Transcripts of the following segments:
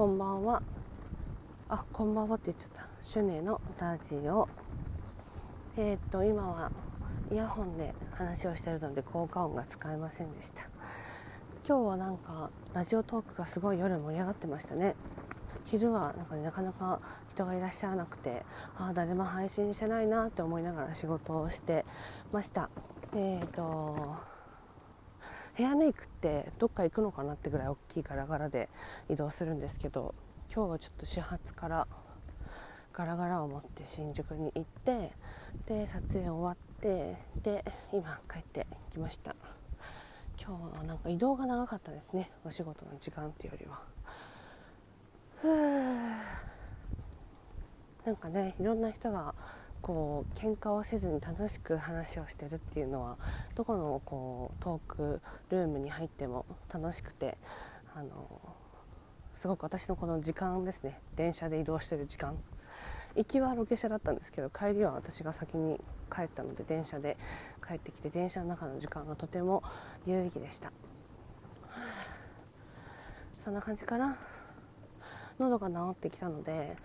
こんばんは。あこんばんはって言っちゃった。シュネのラジオ。えー、っと今はイヤホンで話をしてるので効果音が使えませんでした。今日はなんかラジオトークがすごい夜盛り上がってましたね。昼はなんか、ね、なかなか人がいらっしゃらなくてああ誰も配信してないなって思いながら仕事をしてました。えー、っとヘアメイクってどっか行くのかなってぐらい大きいガラガラで移動するんですけど今日はちょっと始発からガラガラを持って新宿に行ってで撮影終わってで今帰ってきました。今日はなんか移動が長かったですね。お仕事の時間っていうよりは。ふう。なんかねいろんな人がこう喧嘩をせずに楽しく話をしてるっていうのはどこのこうトークルームに入っても楽しくてあのすごく私のこの時間ですね。電車で移動してる時間。行きはロケ車だったんですけど帰りは私が先に帰ったので電車で帰ってきて電車の中の時間がとても有意義でした。そんな感じかな。喉が治ってきたので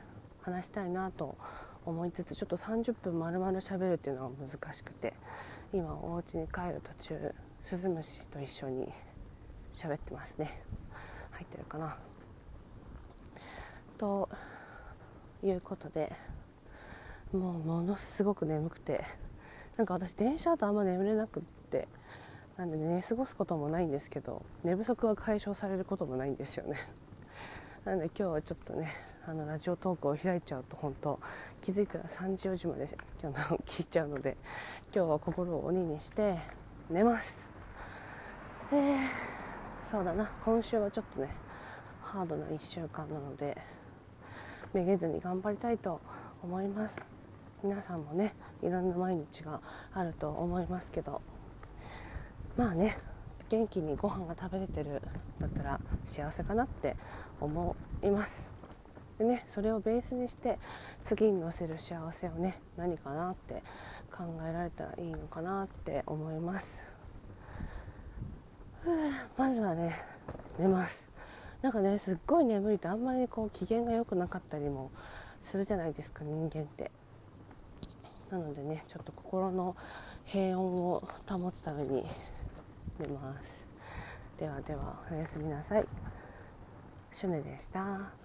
話したいなと思い思いつつちょっと30分丸々喋るっていうのは難しくて今お家に帰る途中スズムシと一緒に喋ってますね。入ってるかな。ということでもうものすごく眠くてなんか私電車だとあんま眠れなくってなんで寝過ごすこともないんですけど寝不足は解消されることもないんですよね。なんで今日はちょっとねあのラジオトークを開いちゃうと本当気づいたら3時4時まで今日の聞いちゃうので今日は心を鬼にして寝ます。えー、そうだな。今週はちょっとねハードな1週間なのでめげずに頑張りたいと思います。皆さんもねいろんな毎日があると思いますけどまあね元気にご飯が食べれてるだったら幸せかなって思います。でねそれをベースにして次に乗せる幸せをね何かなって考えられたらいいのかなって思います。まずはね寝ます。なんかねすっごい眠いとあんまりこう機嫌が良くなかったりもするじゃないですか人間って。なのでねちょっと心の平穏を保つために寝ます。ではではおやすみなさい。シュネでした。